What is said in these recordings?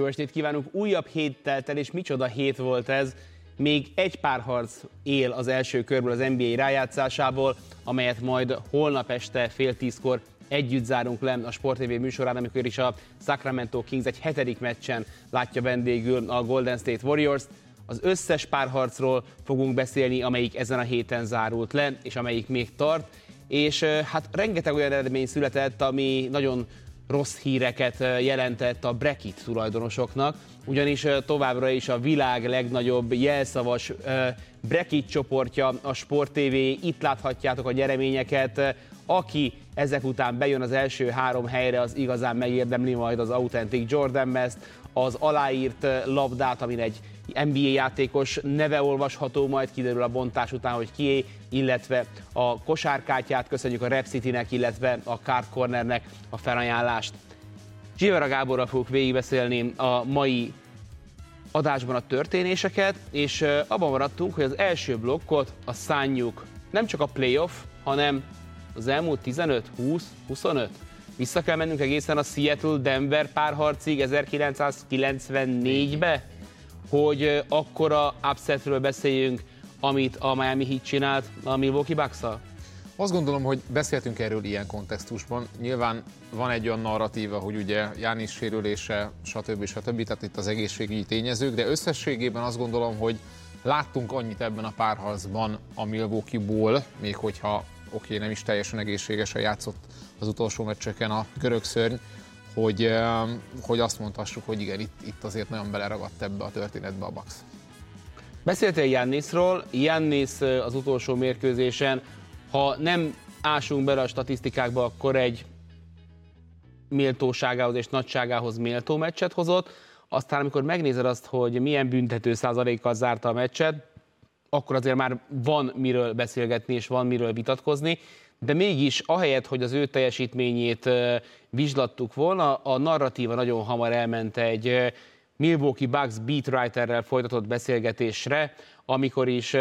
Jó estét kívánunk! Újabb hét telt el, és micsoda hét volt ez. Még egy párharc él az első körből az NBA rájátszásából, amelyet majd holnap este fél tízkor együtt zárunk le a Sport TV műsorán, amikor is a Sacramento Kings egy hetedik meccsen látja vendégül a Golden State Warriors-t. Az összes párharcról fogunk beszélni, amelyik ezen a héten zárult le, és amelyik még tart. És hát rengeteg olyan eredmény született, ami nagyon rossz híreket jelentett a Brekit tulajdonosoknak, ugyanis továbbra is a világ legnagyobb jelszavas Brekit csoportja a Sport TV, itt láthatjátok a gyereményeket, aki ezek után bejön az első három helyre, az igazán megérdemli majd az Authentic Jordan Best, az aláírt labdát, amin egy NBA játékos neve olvasható, majd kiderül a bontás után, hogy kié, illetve a kosárkátját köszönjük a Rep City-nek, illetve a Card Cornernek a felajánlást. Zsivera Gáborral fogok végigbeszélni a mai adásban a történéseket, és abban maradtunk, hogy az első blokkot a szánjuk nem csak a playoff, hanem az elmúlt 15, 20, 25. Vissza kell mennünk egészen a Seattle-Denver párharcig 1994-be, hogy akkora upsetről beszéljünk, amit a Miami Heat csinált a Milwaukee bucks -szal? Azt gondolom, hogy beszéltünk erről ilyen kontextusban. Nyilván van egy olyan narratíva, hogy ugye Jánis sérülése, stb. stb. Tehát itt az egészségügyi tényezők, de összességében azt gondolom, hogy láttunk annyit ebben a párharcban a Milwaukee-ból, még hogyha oké, nem is teljesen egészségesen játszott az utolsó meccseken a görög szörny, hogy, hogy azt mondhassuk, hogy igen, itt, itt azért nagyon beleragadt ebbe a történetbe a Bax. Beszéltél Jannisról, Jannis az utolsó mérkőzésen, ha nem ásunk bele a statisztikákba, akkor egy méltóságához és nagyságához méltó meccset hozott, aztán amikor megnézed azt, hogy milyen büntető százalékkal zárta a meccset, akkor azért már van miről beszélgetni és van miről vitatkozni de mégis ahelyett, hogy az ő teljesítményét vizslattuk volna, a narratíva nagyon hamar elment egy Milwaukee Bucks beatwriterrel folytatott beszélgetésre, amikor is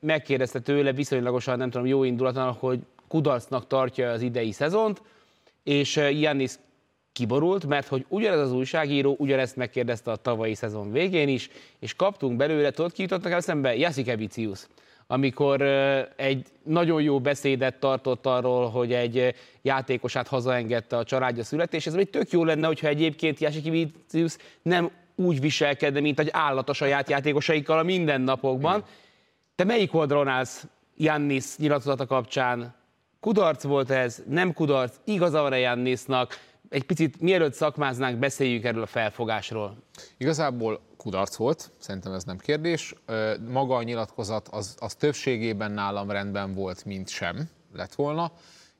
megkérdezte tőle viszonylagosan, nem tudom, jó indulatlan, hogy kudarcnak tartja az idei szezont, és Jannis kiborult, mert hogy ugyanez az újságíró ugyanezt megkérdezte a tavalyi szezon végén is, és kaptunk belőle, tudod, ki jutott nekem eszembe? Jasikevicius amikor egy nagyon jó beszédet tartott arról, hogy egy játékosát hazaengedte a családja születéshez, ez tök jó lenne, hogyha egyébként Jásiki Vicius nem úgy viselkedne, mint egy állat a saját játékosaikkal a mindennapokban. Te melyik oldalon állsz Jannis nyilatkozata kapcsán? Kudarc volt ez, nem kudarc, igaza van-e Jannisnak? Egy picit mielőtt szakmáznánk, beszéljük erről a felfogásról. Igazából kudarc volt, szerintem ez nem kérdés. Maga a nyilatkozat az, az többségében nálam rendben volt, mint sem lett volna.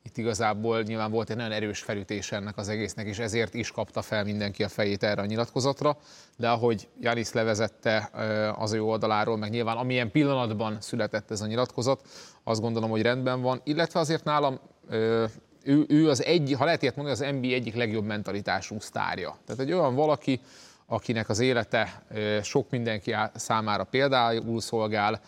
Itt igazából nyilván volt egy nagyon erős felütés ennek az egésznek, és ezért is kapta fel mindenki a fejét erre a nyilatkozatra. De ahogy Janis levezette az ő oldaláról, meg nyilván amilyen pillanatban született ez a nyilatkozat, azt gondolom, hogy rendben van. Illetve azért nálam ő, ő az egy, ha lehet ilyet mondani, az NBA egyik legjobb mentalitású sztárja. Tehát egy olyan valaki, akinek az élete sok mindenki számára például szolgál.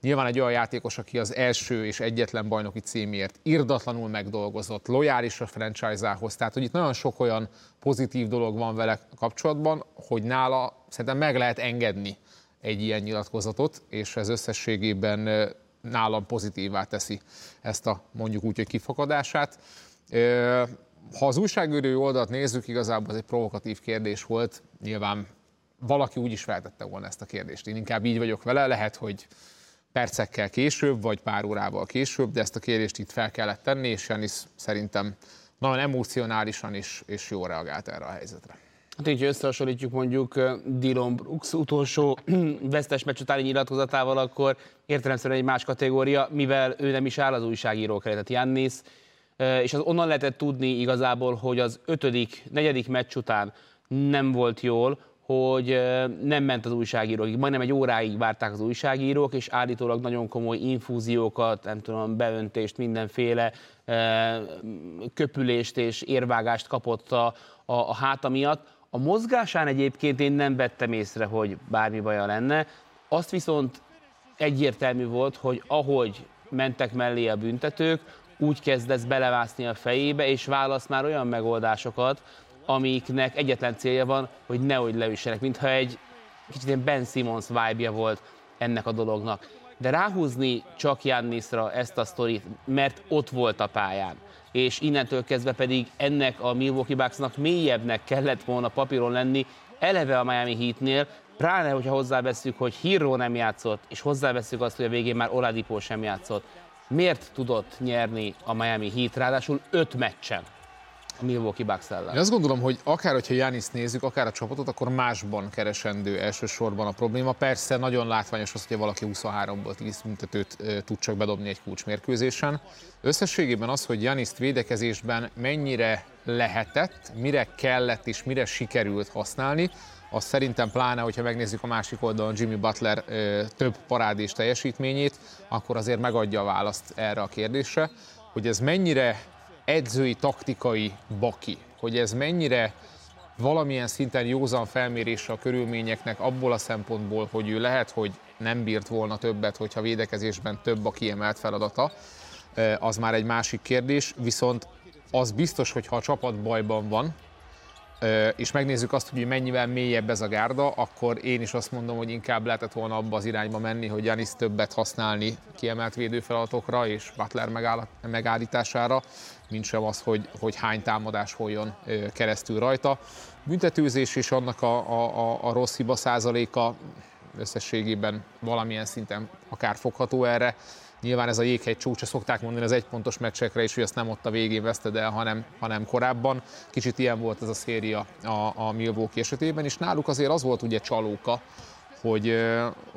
Nyilván egy olyan játékos, aki az első és egyetlen bajnoki címért irdatlanul megdolgozott, lojális a franchise-ához, tehát hogy itt nagyon sok olyan pozitív dolog van vele kapcsolatban, hogy nála szerintem meg lehet engedni egy ilyen nyilatkozatot, és ez összességében nálam pozitívá teszi ezt a mondjuk úgy, hogy kifakadását. Ha az újságíró oldalt nézzük, igazából ez egy provokatív kérdés volt. Nyilván valaki úgy is feltette volna ezt a kérdést. Én inkább így vagyok vele, lehet, hogy percekkel később, vagy pár órával később, de ezt a kérdést itt fel kellett tenni, és Janis szerintem nagyon emocionálisan is, és jól reagált erre a helyzetre. Hát így összehasonlítjuk mondjuk Dylan Brooks utolsó vesztes meccs utáni nyilatkozatával, akkor értelemszerűen egy más kategória, mivel ő nem is áll az újságírók tehát Jannis és az onnan lehetett tudni igazából, hogy az ötödik, negyedik meccs után nem volt jól, hogy nem ment az újságírók. Majdnem egy óráig várták az újságírók, és állítólag nagyon komoly infúziókat, nem tudom, beöntést, mindenféle köpülést és érvágást kapott a, a, a háta miatt. A mozgásán egyébként én nem vettem észre, hogy bármi baja lenne. Azt viszont egyértelmű volt, hogy ahogy mentek mellé a büntetők, úgy kezdesz belevászni a fejébe, és válasz már olyan megoldásokat, amiknek egyetlen célja van, hogy nehogy leüssenek, mintha egy kicsit ilyen Ben Simmons vibe volt ennek a dolognak. De ráhúzni csak Jannisra ezt a sztorit, mert ott volt a pályán, és innentől kezdve pedig ennek a Milwaukee Bucksnak mélyebbnek kellett volna papíron lenni, eleve a Miami Heatnél, pláne, hogyha hozzáveszünk, hogy Hero nem játszott, és hozzáveszünk azt, hogy a végén már Oladipo sem játszott. Miért tudott nyerni a Miami Heat, ráadásul öt meccsen? Milwaukee Bucks ellen. Én azt gondolom, hogy akár, hogyha Janis nézzük, akár a csapatot, akkor másban keresendő elsősorban a probléma. Persze nagyon látványos az, hogy valaki 23-ból 10 büntetőt tud csak bedobni egy kulcsmérkőzésen. Összességében az, hogy Janiszt védekezésben mennyire lehetett, mire kellett és mire sikerült használni, az szerintem pláne, hogyha megnézzük a másik oldalon Jimmy Butler ö, több parádés teljesítményét, akkor azért megadja a választ erre a kérdésre, hogy ez mennyire edzői, taktikai baki, hogy ez mennyire valamilyen szinten józan felmérése a körülményeknek abból a szempontból, hogy ő lehet, hogy nem bírt volna többet, hogyha védekezésben több a kiemelt feladata, az már egy másik kérdés, viszont az biztos, hogy ha a csapat bajban van, és megnézzük azt, hogy mennyivel mélyebb ez a gárda, akkor én is azt mondom, hogy inkább lehetett volna abba az irányba menni, hogy Janis többet használni kiemelt védőfeladatokra és Butler megállítására, mint sem az, hogy, hogy hány támadás holjon keresztül rajta. Büntetőzés és annak a, a, a rossz hiba százaléka összességében valamilyen szinten akár fogható erre. Nyilván ez a jéghegy csúcsa, szokták mondani az egypontos meccsekre is, hogy azt nem ott a végén veszted el, hanem, hanem korábban. Kicsit ilyen volt ez a széria a, a Milwaukee esetében, és náluk azért az volt ugye csalóka, hogy,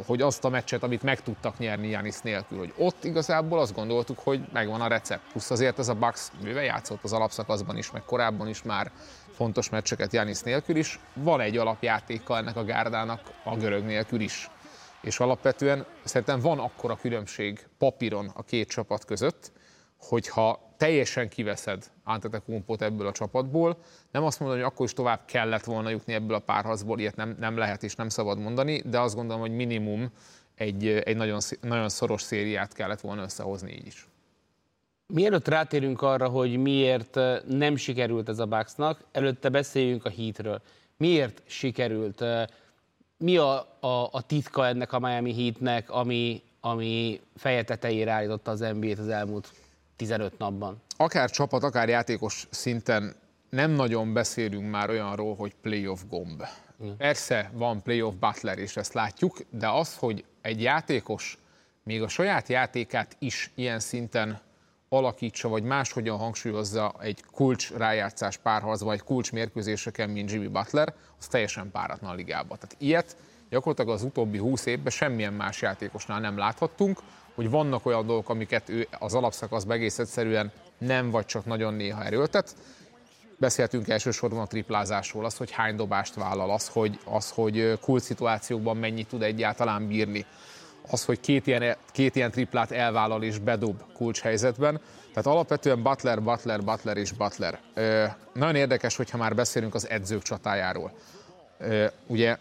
hogy azt a meccset, amit meg tudtak nyerni Janis nélkül, hogy ott igazából azt gondoltuk, hogy megvan a recept. Plusz azért ez a Bucks bőven játszott az alapszakaszban is, meg korábban is már fontos meccseket Janis nélkül is. Van egy alapjátéka ennek a gárdának a görög nélkül is és alapvetően szerintem van akkora különbség papíron a két csapat között, hogyha teljesen kiveszed Antetokounmpot ebből a csapatból, nem azt mondom, hogy akkor is tovább kellett volna jutni ebből a párharcból, ilyet nem, nem lehet és nem szabad mondani, de azt gondolom, hogy minimum egy, egy nagyon, nagyon szoros szériát kellett volna összehozni így is. Mielőtt rátérünk arra, hogy miért nem sikerült ez a Bucksnak, előtte beszéljünk a Heatről. Miért sikerült? Mi a, a, a titka ennek a Miami Heatnek, ami, ami feje tetejére állította az NBA-t az elmúlt 15 napban? Akár csapat, akár játékos szinten nem nagyon beszélünk már olyanról, hogy playoff gomb. Mm. Persze van playoff Butler, és ezt látjuk, de az, hogy egy játékos még a saját játékát is ilyen szinten alakítsa, vagy máshogyan hangsúlyozza egy kulcs rájátszás párharcba, egy kulcs mérkőzéseken, mint Jimmy Butler, az teljesen páratlan a ligába. Tehát ilyet gyakorlatilag az utóbbi húsz évben semmilyen más játékosnál nem láthattunk, hogy vannak olyan dolgok, amiket ő az alapszakaszban egész egyszerűen nem vagy csak nagyon néha erőltet. Beszéltünk elsősorban a triplázásról, az, hogy hány dobást vállal, az, hogy, az, hogy kult szituációkban mennyit tud egyáltalán bírni az, hogy két ilyen, két ilyen triplát elvállal és bedob kulcshelyzetben. Tehát alapvetően Butler, Butler, Butler és Butler. Ö, nagyon érdekes, hogyha már beszélünk az edzők csatájáról. Ö, ugye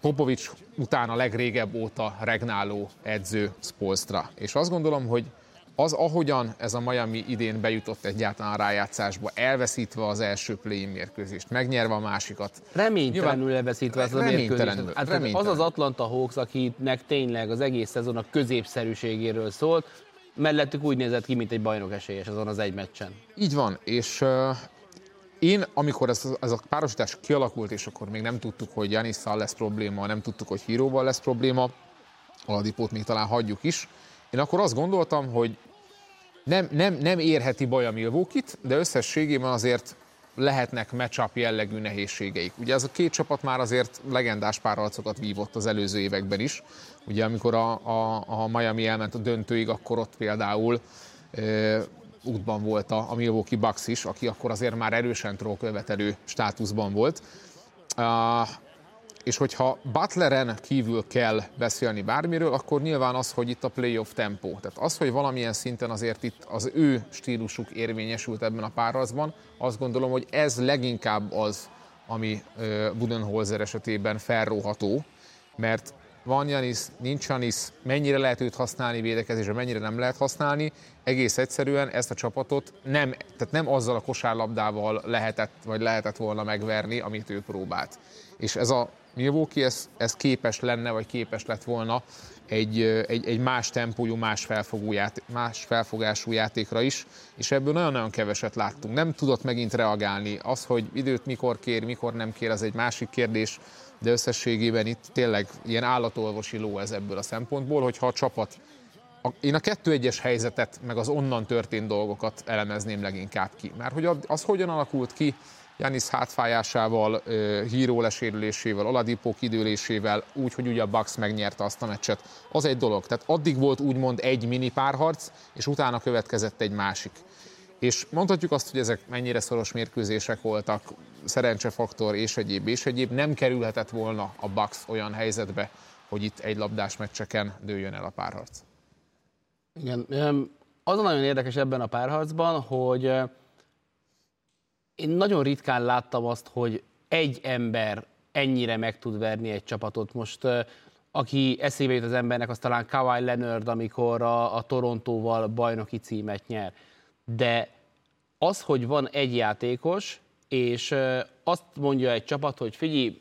Popovics után a legrégebb óta regnáló edző Spolstra. És azt gondolom, hogy az, ahogyan ez a Miami idén bejutott egyáltalán a rájátszásba, elveszítve az első play mérkőzést, megnyerve a másikat. Reménytelenül elveszítve az a mérkőzést. Hát az az Atlanta Hawks, akinek tényleg az egész szezon a középszerűségéről szólt, mellettük úgy nézett ki, mint egy bajnok esélyes azon az egy meccsen. Így van, és uh, én, amikor ez, ez a párosítás kialakult, és akkor még nem tudtuk, hogy Janisszal lesz probléma, nem tudtuk, hogy Híróval lesz probléma, Aladipót még talán hagyjuk is, én akkor azt gondoltam, hogy nem, nem, nem érheti baj a milwaukee de összességében azért lehetnek matchup jellegű nehézségeik. Ugye ez a két csapat már azért legendás párharcokat vívott az előző években is. Ugye amikor a, a, a Miami elment a döntőig, akkor ott például e, útban volt a, a Milwaukee Bucks is, aki akkor azért már erősen követelő státuszban volt. Uh, és hogyha Butleren kívül kell beszélni bármiről, akkor nyilván az, hogy itt a playoff tempó. Tehát az, hogy valamilyen szinten azért itt az ő stílusuk érvényesült ebben a párharcban, azt gondolom, hogy ez leginkább az, ami Budenholzer esetében felróható, mert van Janis, nincs Janis, mennyire lehet őt használni védekezésre, mennyire nem lehet használni. Egész egyszerűen ezt a csapatot nem, tehát nem azzal a kosárlabdával lehetett, vagy lehetett volna megverni, amit ő próbált. És ez a Milwaukee, ez, ez képes lenne, vagy képes lett volna egy, egy, egy más tempójú, más, felfogú játék, más felfogású játékra is, és ebből nagyon-nagyon keveset láttunk. Nem tudott megint reagálni. Az, hogy időt mikor kér, mikor nem kér, az egy másik kérdés, de összességében itt tényleg ilyen állatolvosi ló ez ebből a szempontból, hogyha a csapat a, én a kettő egyes helyzetet, meg az onnan történt dolgokat elemezném leginkább ki. Mert hogy az hogyan alakult ki, Janis hátfájásával, híró lesérülésével, Oladipo kidőlésével, úgy, hogy ugye a Bucks megnyerte azt a meccset, az egy dolog. Tehát addig volt úgymond egy mini párharc, és utána következett egy másik. És mondhatjuk azt, hogy ezek mennyire szoros mérkőzések voltak, szerencsefaktor és egyéb, és egyéb. Nem kerülhetett volna a Bucks olyan helyzetbe, hogy itt egy labdás meccseken dőljön el a párharc. Igen, az a nagyon érdekes ebben a párharcban, hogy én nagyon ritkán láttam azt, hogy egy ember ennyire meg tud verni egy csapatot. Most aki eszébe jut az embernek, az talán Kawhi Leonard, amikor a, a Torontóval bajnoki címet nyer. De az, hogy van egy játékos, és azt mondja egy csapat, hogy figyelj,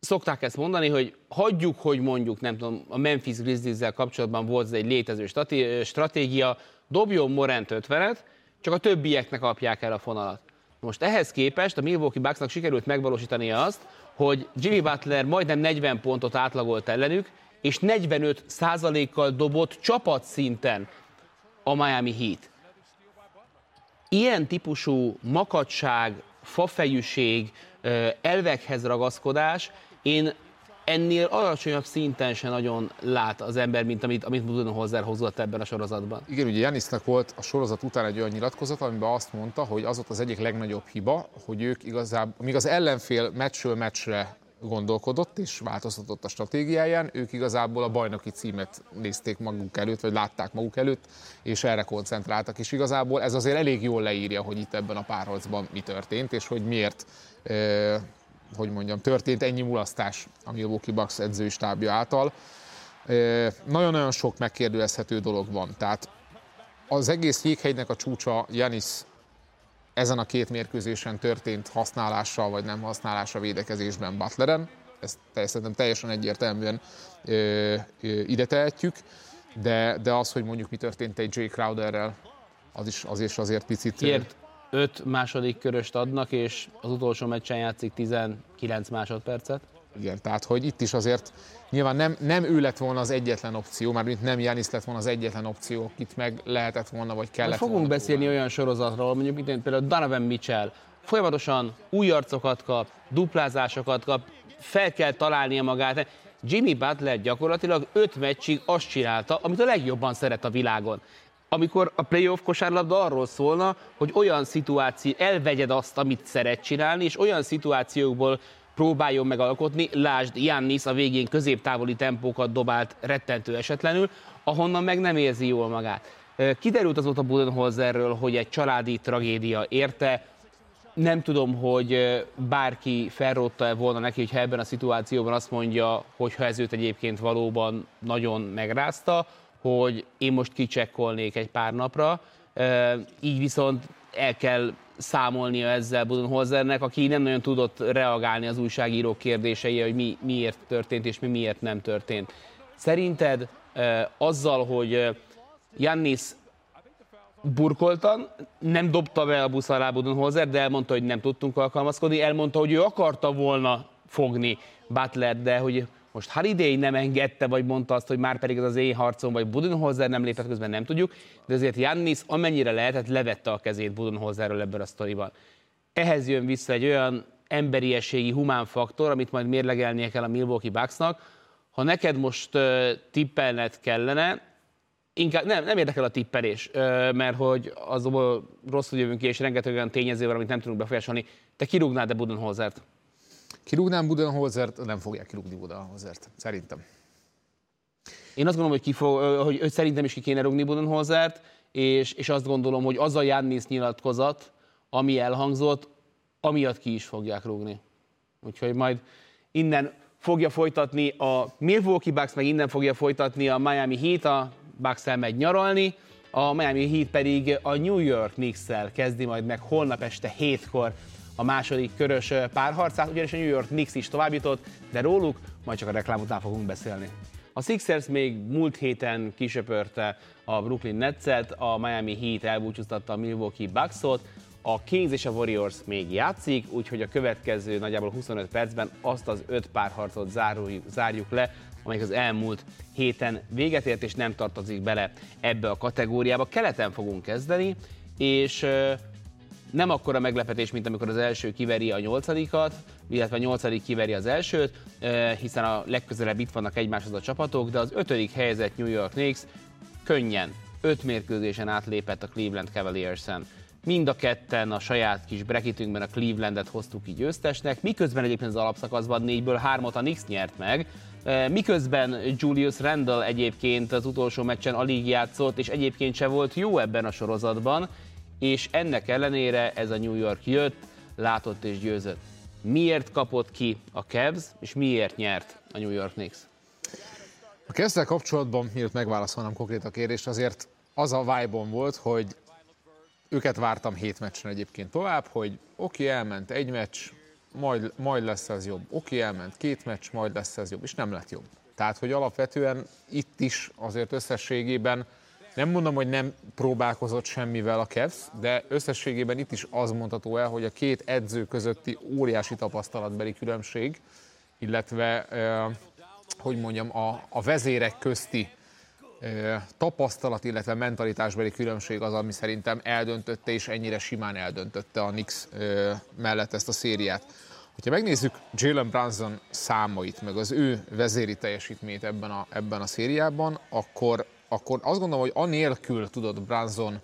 szokták ezt mondani, hogy hagyjuk, hogy mondjuk, nem tudom, a Memphis grizzlies kapcsolatban volt ez egy létező stratégia, dobjon Morant 50 csak a többieknek kapják el a fonalat. Most ehhez képest a Milwaukee Bucksnak sikerült megvalósítani azt, hogy Jimmy Butler majdnem 40 pontot átlagolt ellenük, és 45 százalékkal dobott csapatszinten a Miami Heat. Ilyen típusú makadság, fafejűség, elvekhez ragaszkodás, én ennél alacsonyabb szinten se nagyon lát az ember, mint amit, amit Budenholzer hozott ebben a sorozatban. Igen, ugye Janisnak volt a sorozat után egy olyan nyilatkozat, amiben azt mondta, hogy az volt az egyik legnagyobb hiba, hogy ők igazából, míg az ellenfél meccsről meccsre gondolkodott és változtatott a stratégiáján, ők igazából a bajnoki címet nézték maguk előtt, vagy látták maguk előtt, és erre koncentráltak, és igazából ez azért elég jól leírja, hogy itt ebben a párharcban mi történt, és hogy miért hogy mondjam, történt ennyi mulasztás a Milwaukee Bucks edzőstábja által. Nagyon-nagyon sok megkérdőjelezhető dolog van. Tehát az egész jéghegynek a csúcsa Janis ezen a két mérkőzésen történt használással vagy nem használása védekezésben Butleren. Ezt szerintem teljesen egyértelműen ö, ö, ide tehetjük, de, de az, hogy mondjuk mi történt egy Jay Crowderrel, az is, az azért picit... Ért öt második köröst adnak, és az utolsó meccsen játszik 19 másodpercet. Igen, tehát hogy itt is azért nyilván nem, nem ő lett volna az egyetlen opció, már mint nem Janis lett volna az egyetlen opció, akit meg lehetett volna, vagy kellett Most fogunk volna beszélni olyan sorozatról, mondjuk itt például Donovan Mitchell, folyamatosan új arcokat kap, duplázásokat kap, fel kell találnia magát. Jimmy Butler gyakorlatilag öt meccsig azt csinálta, amit a legjobban szeret a világon amikor a playoff kosárlabda arról szólna, hogy olyan szituáció, elvegyed azt, amit szeret csinálni, és olyan szituációkból próbáljon megalkotni, lásd, Jannis a végén középtávoli tempókat dobált rettentő esetlenül, ahonnan meg nem érzi jól magát. Kiderült azóta Budenholzerről, hogy egy családi tragédia érte, nem tudom, hogy bárki felrótta volna neki, hogyha ebben a szituációban azt mondja, hogy ha ez őt egyébként valóban nagyon megrázta, hogy én most kicsekkolnék egy pár napra, így viszont el kell számolnia ezzel Budenholzernek, aki nem nagyon tudott reagálni az újságírók kérdéseire, hogy mi, miért történt és mi miért nem történt. Szerinted azzal, hogy Jannis burkoltan, nem dobta be a busz alá Budenholzer, de elmondta, hogy nem tudtunk alkalmazkodni, elmondta, hogy ő akarta volna fogni Butler, de hogy most Holiday nem engedte, vagy mondta azt, hogy már pedig ez az én harcom, vagy Budenholzer nem lépett közben, nem tudjuk, de azért Jannis amennyire lehetett, levette a kezét Budenholzerről ebben a sztoriban. Ehhez jön vissza egy olyan emberiességi, humán faktor, amit majd mérlegelnie kell a Milwaukee Bucksnak. Ha neked most uh, tippelned kellene, inkább nem, nem érdekel a tippelés, mert hogy azból rosszul jövünk ki, és rengeteg olyan tényező van, amit nem tudunk befolyásolni. Te kirúgnád-e Budenholzert? Kirúgnám Budenholzert, nem fogják kirúgni Budenholzert, szerintem. Én azt gondolom, hogy, ki fog, hogy, szerintem is ki kéne rúgni Budenholzert, és, és azt gondolom, hogy az a Jannis nyilatkozat, ami elhangzott, amiatt ki is fogják rúgni. Úgyhogy majd innen fogja folytatni a Milwaukee Bucks, meg innen fogja folytatni a Miami Heat, a Bucks elmegy nyaralni, a Miami Heat pedig a New York Knicks-szel kezdi majd meg holnap este 7-kor a második körös párharcát, ugyanis a New York Knicks is továbbított, de róluk majd csak a reklám után fogunk beszélni. A Sixers még múlt héten kisöpörte a Brooklyn Netset, a Miami Heat elbúcsúztatta a Milwaukee Bucksot, a Kings és a Warriors még játszik, úgyhogy a következő nagyjából 25 percben azt az öt párharcot záruljuk, zárjuk le, amelyik az elmúlt héten véget ért, és nem tartozik bele ebbe a kategóriába. Keleten fogunk kezdeni, és nem akkora meglepetés, mint amikor az első kiveri a nyolcadikat, illetve a nyolcadik kiveri az elsőt, hiszen a legközelebb itt vannak egymáshoz a csapatok, de az ötödik helyzet New York Knicks könnyen, öt mérkőzésen átlépett a Cleveland Cavaliers-en. Mind a ketten a saját kis brekitünkben a Clevelandet hoztuk így győztesnek, miközben egyébként az alapszakaszban négyből hármat a Knicks nyert meg, miközben Julius Randall egyébként az utolsó meccsen alig játszott, és egyébként se volt jó ebben a sorozatban, és ennek ellenére ez a New York jött, látott és győzött. Miért kapott ki a Cavs, és miért nyert a New York Knicks? A kezdzel kapcsolatban, mielőtt megválaszolnám konkrét a kérdést, azért az a vibe volt, hogy őket vártam hét meccsen egyébként tovább, hogy oké, okay, elment egy meccs, majd, majd lesz ez jobb. Oké, okay, elment két meccs, majd lesz ez jobb, és nem lett jobb. Tehát, hogy alapvetően itt is azért összességében nem mondom, hogy nem próbálkozott semmivel a Cavs, de összességében itt is az mondható el, hogy a két edző közötti óriási tapasztalatbeli különbség, illetve, hogy mondjam, a, a vezérek közti tapasztalat, illetve mentalitásbeli különbség az, ami szerintem eldöntötte, és ennyire simán eldöntötte a Knicks mellett ezt a szériát. Hogyha megnézzük Jalen Brunson számait, meg az ő vezéri teljesítményt ebben a, ebben a szériában, akkor akkor azt gondolom, hogy anélkül tudott Branson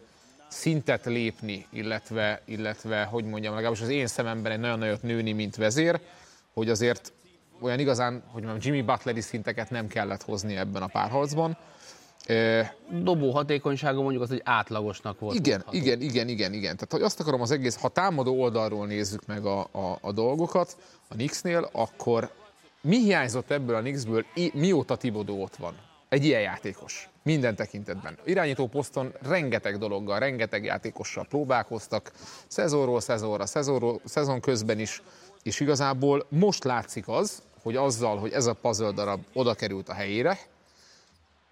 szintet lépni, illetve, illetve, hogy mondjam, legalábbis az én szememben egy nagyon nagyot nőni, mint vezér, hogy azért olyan igazán, hogy mondjam, Jimmy Butleri szinteket nem kellett hozni ebben a párharcban. Dobó hatékonysága mondjuk az, hogy átlagosnak volt. Igen, mondható. igen, igen, igen, igen. Tehát hogy azt akarom az egész, ha támadó oldalról nézzük meg a, a, a dolgokat a Knicksnél, akkor mi hiányzott ebből a Knicksből, mióta Tibodó ott van? Egy ilyen játékos. Minden tekintetben. Irányító poszton rengeteg dologgal, rengeteg játékossal próbálkoztak, szezonról szezonra, szezonról, szezon közben is, és igazából most látszik az, hogy azzal, hogy ez a puzzle darab oda került a helyére,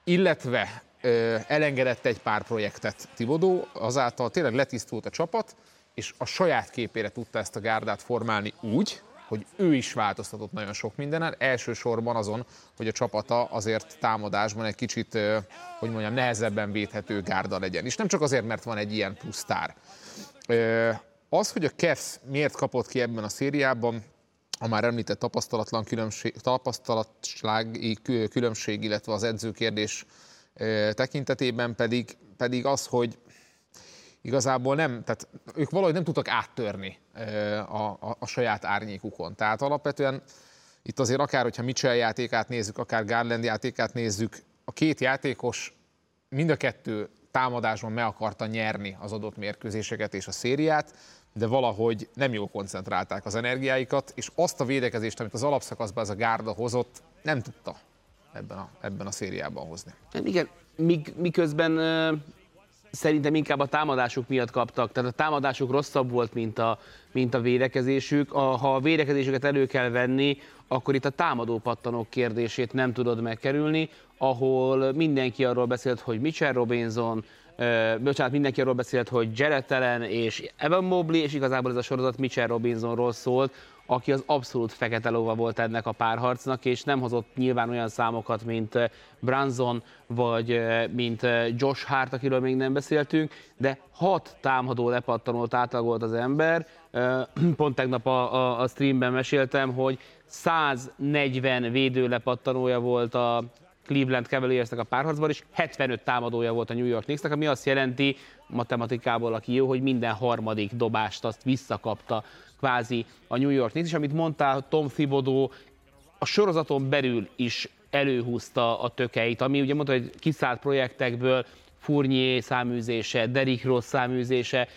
illetve ö, elengedett egy pár projektet Tibodó, azáltal tényleg letisztult a csapat, és a saját képére tudta ezt a gárdát formálni úgy, hogy ő is változtatott nagyon sok mindenen, elsősorban azon, hogy a csapata azért támadásban egy kicsit, hogy mondjam, nehezebben védhető gárda legyen. És nem csak azért, mert van egy ilyen pusztár. Az, hogy a Kevs miért kapott ki ebben a szériában, a már említett tapasztalatlan különbség, tapasztalatsági különbség, illetve az edzőkérdés tekintetében pedig, pedig az, hogy igazából nem, tehát ők valahogy nem tudtak áttörni a, a, a saját árnyékukon. Tehát alapvetően itt azért akár, hogyha Mitchell játékát nézzük, akár Garland játékát nézzük, a két játékos mind a kettő támadásban meg akarta nyerni az adott mérkőzéseket és a szériát, de valahogy nem jól koncentrálták az energiáikat, és azt a védekezést, amit az alapszakaszban ez a gárda hozott, nem tudta ebben a, ebben a szériában hozni. Igen, miközben szerintem inkább a támadásuk miatt kaptak. Tehát a támadásuk rosszabb volt, mint a, mint a védekezésük. A, ha a védekezésüket elő kell venni, akkor itt a támadó pattanók kérdését nem tudod megkerülni, ahol mindenki arról beszélt, hogy Mitchell Robinson, Uh, bocsánat, mindenki arról beszélt, hogy Jared és Evan Mobley, és igazából ez a sorozat Mitchell Robinsonról szólt, aki az abszolút fekete lóva volt ennek a párharcnak, és nem hozott nyilván olyan számokat, mint Branson, vagy mint Josh Hart, akiről még nem beszéltünk, de hat támadó lepattanót átlagolt az ember. Pont tegnap a, a, a streamben meséltem, hogy 140 védő lepattanója volt a Cleveland Cavaliersnek a párharcban, és 75 támadója volt a New York Knicksnek, ami azt jelenti, matematikából aki jó, hogy minden harmadik dobást azt visszakapta kvázi a New York Knicks, és amit mondtál, Tom Thibodeau a sorozaton belül is előhúzta a tökeit, ami ugye mondta, hogy kiszállt projektekből Fournier száműzése, Derrick Ross száműzése,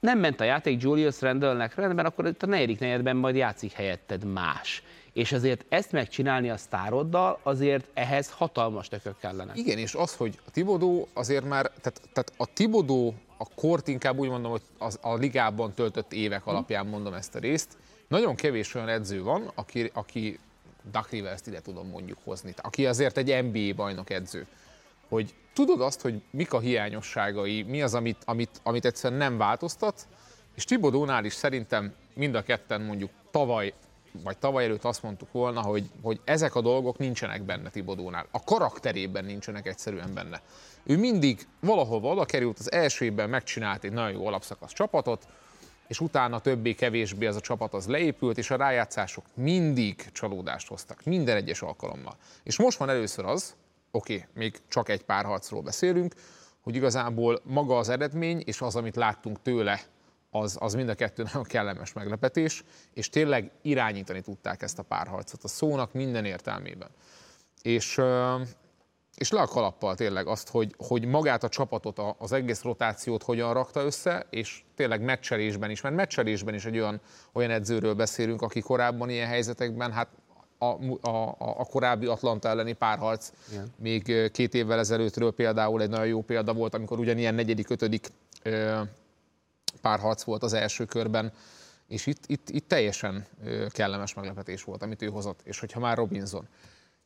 nem ment a játék Julius Randallnek, rendben, akkor itt a negyedik negyedben majd játszik helyetted más. és azért ezt megcsinálni a sztároddal, azért ehhez hatalmas tökök kellene. Igen, és az, hogy a Tibodó azért már, tehát, tehát a Tibodó a kort inkább úgy mondom, hogy az, a ligában töltött évek alapján mondom ezt a részt. Nagyon kevés olyan edző van, aki, aki Duck Rivers-t ide tudom mondjuk hozni, aki azért egy NBA bajnok edző. Hogy tudod azt, hogy mik a hiányosságai, mi az, amit, amit, amit egyszerűen nem változtat, és Tibodónál is szerintem mind a ketten mondjuk tavaly vagy tavaly előtt azt mondtuk volna, hogy, hogy ezek a dolgok nincsenek benne Tibodónál. A karakterében nincsenek egyszerűen benne. Ő mindig valahova oda került, az első évben megcsinált egy nagyon jó alapszakasz csapatot, és utána többé-kevésbé az a csapat az leépült, és a rájátszások mindig csalódást hoztak, minden egyes alkalommal. És most van először az, oké, még csak egy pár harcról beszélünk, hogy igazából maga az eredmény, és az, amit láttunk tőle az, az mind a kettő nagyon kellemes meglepetés, és tényleg irányítani tudták ezt a párharcot, a szónak minden értelmében. És, és le a kalappal tényleg azt, hogy, hogy magát a csapatot, az egész rotációt hogyan rakta össze, és tényleg meccselésben is, mert meccselésben is egy olyan, olyan edzőről beszélünk, aki korábban ilyen helyzetekben, hát a, a, a korábbi Atlanta elleni párharc, Igen. még két évvel ezelőttről például egy nagyon jó példa volt, amikor ugyanilyen negyedik, ötödik párharc volt az első körben, és itt, itt, itt teljesen kellemes meglepetés volt, amit ő hozott. És hogyha már Robinson.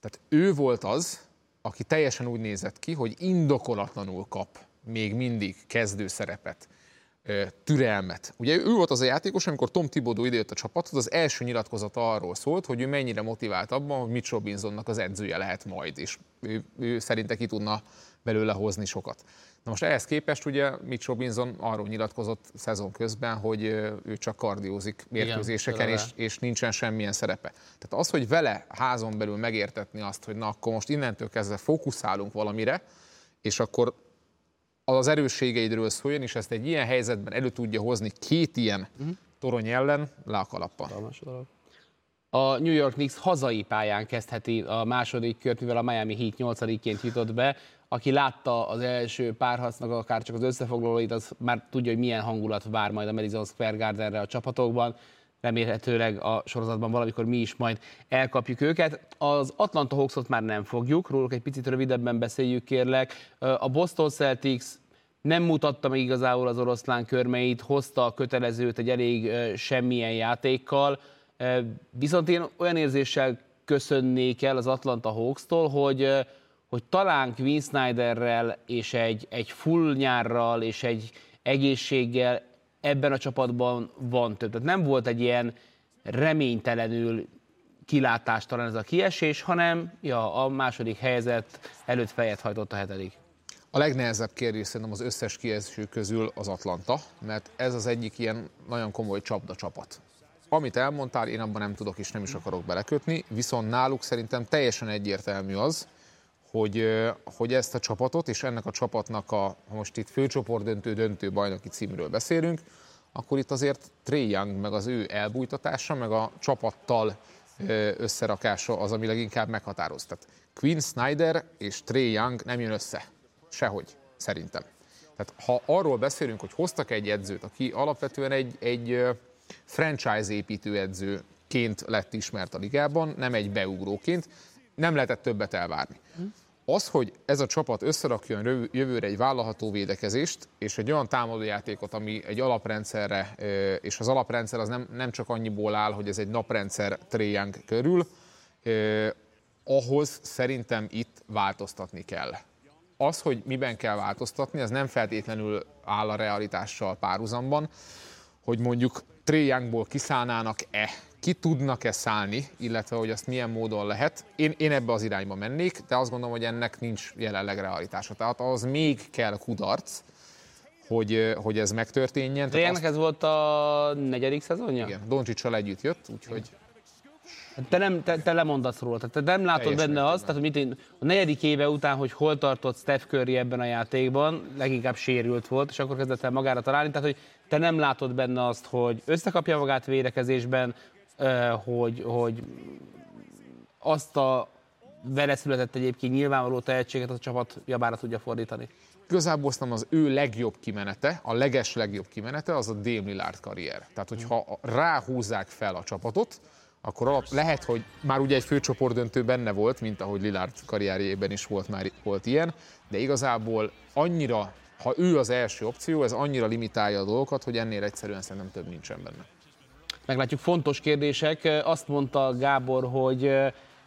Tehát ő volt az, aki teljesen úgy nézett ki, hogy indokolatlanul kap még mindig kezdő szerepet, türelmet. Ugye ő volt az a játékos, amikor Tom Thibodeau idejött a csapathoz, az első nyilatkozata arról szólt, hogy ő mennyire motivált abban, hogy Mitch Robinsonnak az edzője lehet majd, és ő, ő szerinte ki tudna belőle hozni sokat. Na most ehhez képest ugye Mitch Robinson arról nyilatkozott szezon közben, hogy ő csak kardiózik mérkőzéseken, és, és nincsen semmilyen szerepe. Tehát az, hogy vele házon belül megértetni azt, hogy na akkor most innentől kezdve fókuszálunk valamire, és akkor az erősségeidről szóljon, és ezt egy ilyen helyzetben elő tudja hozni két ilyen uh-huh. torony ellen, le a kalappal. A New York Knicks hazai pályán kezdheti a második kört, mivel a Miami Heat 8-ként jutott be aki látta az első párharcnak akár csak az összefoglalóit, az már tudja, hogy milyen hangulat vár majd a Madison Square Gardenre a csapatokban. Remélhetőleg a sorozatban valamikor mi is majd elkapjuk őket. Az Atlanta Hawksot már nem fogjuk, róluk egy picit rövidebben beszéljük kérlek. A Boston Celtics nem mutatta meg igazából az oroszlán körmeit, hozta a kötelezőt egy elég semmilyen játékkal, viszont én olyan érzéssel köszönnék el az Atlanta Hawks-tól, hogy hogy talán Queen Snyderrel és egy, egy full nyárral és egy egészséggel ebben a csapatban van több. Tehát nem volt egy ilyen reménytelenül kilátástalan ez a kiesés, hanem ja, a második helyzet előtt fejet hajtott a hetedik. A legnehezebb kérdés szerintem az összes kieső közül az Atlanta, mert ez az egyik ilyen nagyon komoly csapda csapat. Amit elmondtál, én abban nem tudok és nem is akarok belekötni, viszont náluk szerintem teljesen egyértelmű az, hogy, hogy ezt a csapatot, és ennek a csapatnak a, ha most itt főcsoport döntő, bajnoki címről beszélünk, akkor itt azért Trey Young, meg az ő elbújtatása, meg a csapattal összerakása az, ami leginkább meghatároz. Tehát Quinn Snyder és Trey Young nem jön össze. Sehogy, szerintem. Tehát ha arról beszélünk, hogy hoztak egy edzőt, aki alapvetően egy, egy franchise építő edzőként lett ismert a ligában, nem egy beugróként, nem lehetett többet elvárni. Az, hogy ez a csapat összerakjon jövőre egy vállalható védekezést, és egy olyan támadójátékot, ami egy alaprendszerre, és az alaprendszer az nem, nem csak annyiból áll, hogy ez egy naprendszer triang körül, ahhoz szerintem itt változtatni kell. Az, hogy miben kell változtatni, az nem feltétlenül áll a realitással párhuzamban, hogy mondjuk Triangból kiszállnának-e ki tudnak-e szállni, illetve hogy azt milyen módon lehet. Én, én ebbe az irányba mennék, de azt gondolom, hogy ennek nincs jelenleg realitása. Tehát az még kell kudarc, hogy, hogy ez megtörténjen. De azt... ez volt a negyedik szezonja? Igen, Doncsicsal együtt jött, úgyhogy... Te, nem, te, te lemondasz róla, tehát te nem látod Teljesen benne azt, tehát mit, a negyedik éve után, hogy hol tartott Steph Curry ebben a játékban, leginkább sérült volt, és akkor kezdett el magára találni, tehát hogy te nem látod benne azt, hogy összekapja magát védekezésben, hogy, hogy azt a vele született egyébként nyilvánvaló tehetséget a csapat javára tudja fordítani. Igazából aztán az ő legjobb kimenete, a leges legjobb kimenete az a Dame Lillard karrier. Tehát, hogyha ráhúzzák fel a csapatot, akkor alap, lehet, hogy már ugye egy főcsoportdöntő benne volt, mint ahogy Lillard karrierjében is volt már volt ilyen, de igazából annyira, ha ő az első opció, ez annyira limitálja a dolgokat, hogy ennél egyszerűen szerintem több nincsen benne. Meglátjuk, fontos kérdések. Azt mondta Gábor, hogy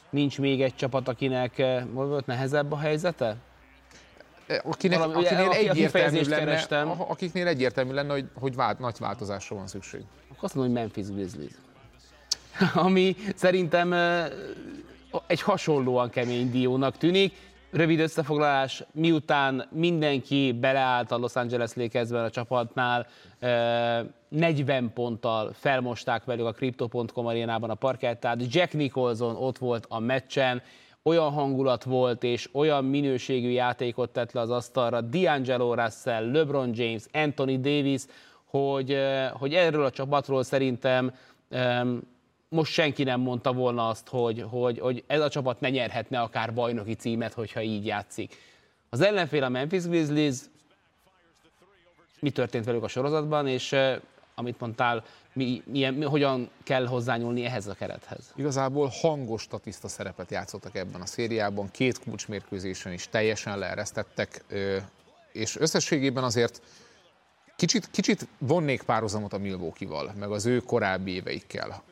nincs még egy csapat, akinek volt nehezebb a helyzete? Akinek, Valami, akinél, ugye, egyértelmű lenne, akiknél egyértelmű lenne, hogy, hogy vált, nagy változásra van szükség. Akkor azt mondom, hogy Memphis Grizzlies. Ami szerintem egy hasonlóan kemény diónak tűnik. Rövid összefoglalás, miután mindenki beleállt a Los Angeles Lakersben a csapatnál, 40 ponttal felmosták velük a Crypto.com arénában a parkettát. Jack Nicholson ott volt a meccsen, olyan hangulat volt, és olyan minőségű játékot tett le az asztalra D'Angelo Russell, LeBron James, Anthony Davis, hogy, hogy erről a csapatról szerintem most senki nem mondta volna azt, hogy, hogy, hogy ez a csapat ne nyerhetne akár bajnoki címet, hogyha így játszik. Az ellenfél a Memphis Grizzlies, mi történt velük a sorozatban, és amit mondtál, mi, milyen, mi, hogyan kell hozzányúlni ehhez a kerethez? Igazából hangos statiszta szerepet játszottak ebben a szériában, két kulcsmérkőzésen is teljesen leeresztettek, és összességében azért kicsit, kicsit vonnék párhuzamot a Milwaukee-val, meg az ő korábbi éveikkel.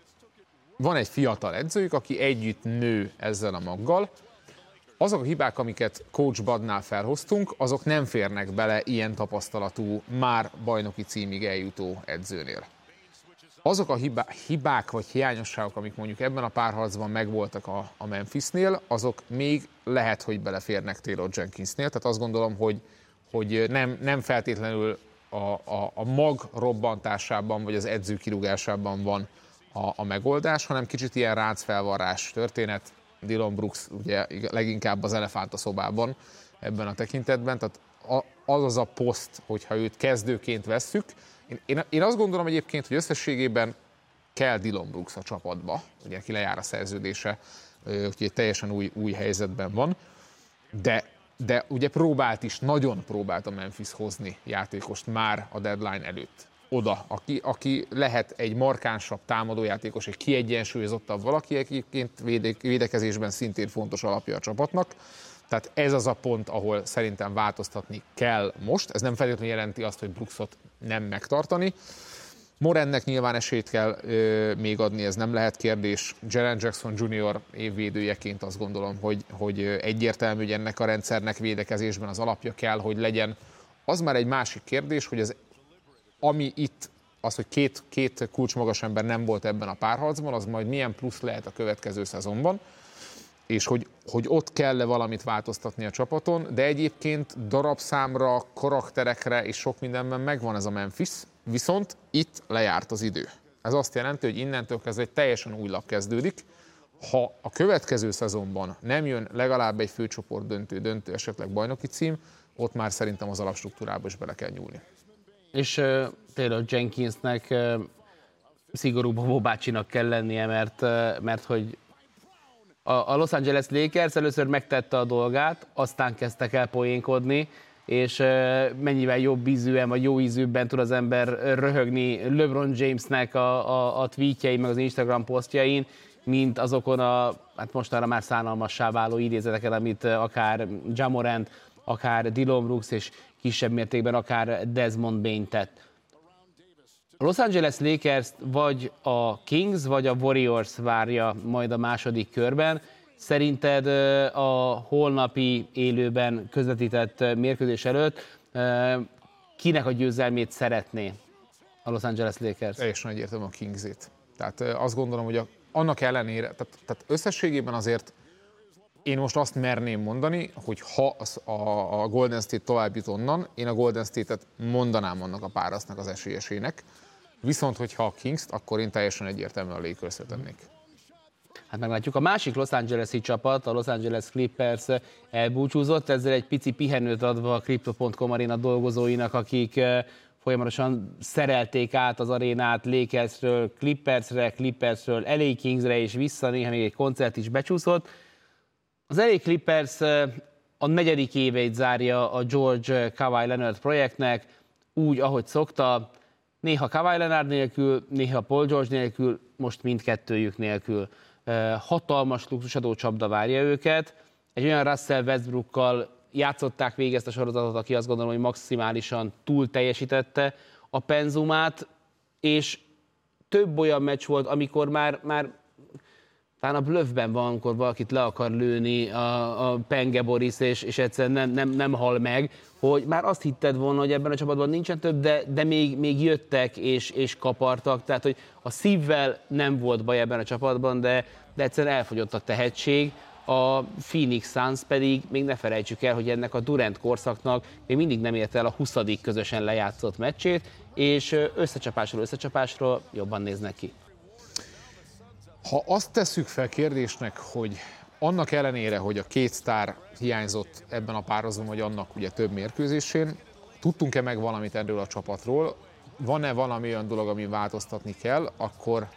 Van egy fiatal edzőjük, aki együtt nő ezzel a maggal, azok a hibák, amiket Coach Badnál felhoztunk, azok nem férnek bele ilyen tapasztalatú, már bajnoki címig eljutó edzőnél. Azok a hibák vagy hiányosságok, amik mondjuk ebben a párharcban megvoltak a, a Memphisnél, azok még lehet, hogy beleférnek Taylor Jenkinsnél. Tehát azt gondolom, hogy, hogy nem, nem feltétlenül a, a, a mag robbantásában vagy az edző kirúgásában van a, a megoldás, hanem kicsit ilyen rácfelvarrás történet, Dylan Brooks ugye leginkább az elefánt a szobában ebben a tekintetben, tehát az az a poszt, hogyha őt kezdőként vesszük. Én, én, én azt gondolom egyébként, hogy összességében kell Dylan Brooks a csapatba, ugye ki lejár a szerződése, úgyhogy teljesen új, új helyzetben van, de, de ugye próbált is, nagyon próbált a Memphis hozni játékost már a deadline előtt oda, aki, aki lehet egy markánsabb támadójátékos, egy kiegyensúlyozottabb valaki, akiként védekezésben szintén fontos alapja a csapatnak. Tehát ez az a pont, ahol szerintem változtatni kell most. Ez nem feltétlenül jelenti azt, hogy Brooksot nem megtartani. Morennek nyilván esélyt kell ö, még adni, ez nem lehet kérdés. Jaren Jackson Jr. évvédőjeként azt gondolom, hogy, hogy egyértelmű, hogy ennek a rendszernek védekezésben az alapja kell, hogy legyen. Az már egy másik kérdés, hogy az ami itt az, hogy két, két kulcsmagas ember nem volt ebben a párharcban, az majd milyen plusz lehet a következő szezonban, és hogy, hogy ott kell-e valamit változtatni a csapaton, de egyébként darabszámra, karakterekre és sok mindenben megvan ez a Memphis, viszont itt lejárt az idő. Ez azt jelenti, hogy innentől kezdve egy teljesen új lap kezdődik. Ha a következő szezonban nem jön legalább egy főcsoport döntő, döntő, esetleg bajnoki cím, ott már szerintem az alapstruktúrába is bele kell nyúlni és uh, például Jenkinsnek uh, szigorú Bobo bácsinak kell lennie, mert, uh, mert hogy a, a Los Angeles Lakers először megtette a dolgát, aztán kezdtek el poénkodni, és mennyivel jobb ízűen, vagy jó ízűbben tud az ember röhögni LeBron Jamesnek a, a, a tweetjei, meg az Instagram posztjain, mint azokon a, hát mostanra már szánalmassá váló idézeteken, amit akár Jamorant, akár Dylan Brooks és kisebb mértékben akár Desmond Bain tett. A Los Angeles Lakers vagy a Kings, vagy a Warriors várja majd a második körben. Szerinted a holnapi élőben közvetített mérkőzés előtt kinek a győzelmét szeretné a Los Angeles Lakers? Teljesen egyértelmű a Kingsét. Tehát azt gondolom, hogy a, annak ellenére, tehát, tehát összességében azért én most azt merném mondani, hogy ha a, a Golden State tovább jut onnan, én a Golden State-et mondanám annak a párasznak az esélyesének. Viszont, hogyha a Kings-t, akkor én teljesen egyértelműen a lakers. Hát meglátjuk. A másik Los Angeles-i csapat, a Los Angeles Clippers elbúcsúzott, ezzel egy pici pihenőt adva a Crypto.com aréna dolgozóinak, akik eh, folyamatosan szerelték át az arénát Lakersről Clippersre, Clippersről LA Kingsre és vissza, néha még egy koncert is becsúszott. Az LA Clippers a negyedik éveit zárja a George Kawhi Leonard projektnek, úgy, ahogy szokta, Néha Kawhi Leonard nélkül, néha Paul George nélkül, most mindkettőjük nélkül. Hatalmas luxusadó csapda várja őket. Egy olyan Russell Westbrookkal játszották végig ezt a sorozatot, aki azt gondolom, hogy maximálisan túl teljesítette a penzumát, és több olyan meccs volt, amikor már, már talán a blöffben van, amikor valakit le akar lőni a, a Penge Boris, és, és egyszerűen nem, nem, nem hal meg, hogy már azt hitted volna, hogy ebben a csapatban nincsen több, de, de még, még jöttek és, és kapartak, tehát hogy a szívvel nem volt baj ebben a csapatban, de, de egyszerűen elfogyott a tehetség, a Phoenix Suns pedig még ne felejtsük el, hogy ennek a Durant korszaknak még mindig nem ért el a 20. közösen lejátszott meccsét, és összecsapásról összecsapásról jobban néznek ki. Ha azt tesszük fel kérdésnek, hogy annak ellenére, hogy a két sztár hiányzott ebben a pározban, vagy annak ugye több mérkőzésén, tudtunk-e meg valamit erről a csapatról, van-e valami olyan dolog, ami változtatni kell, akkor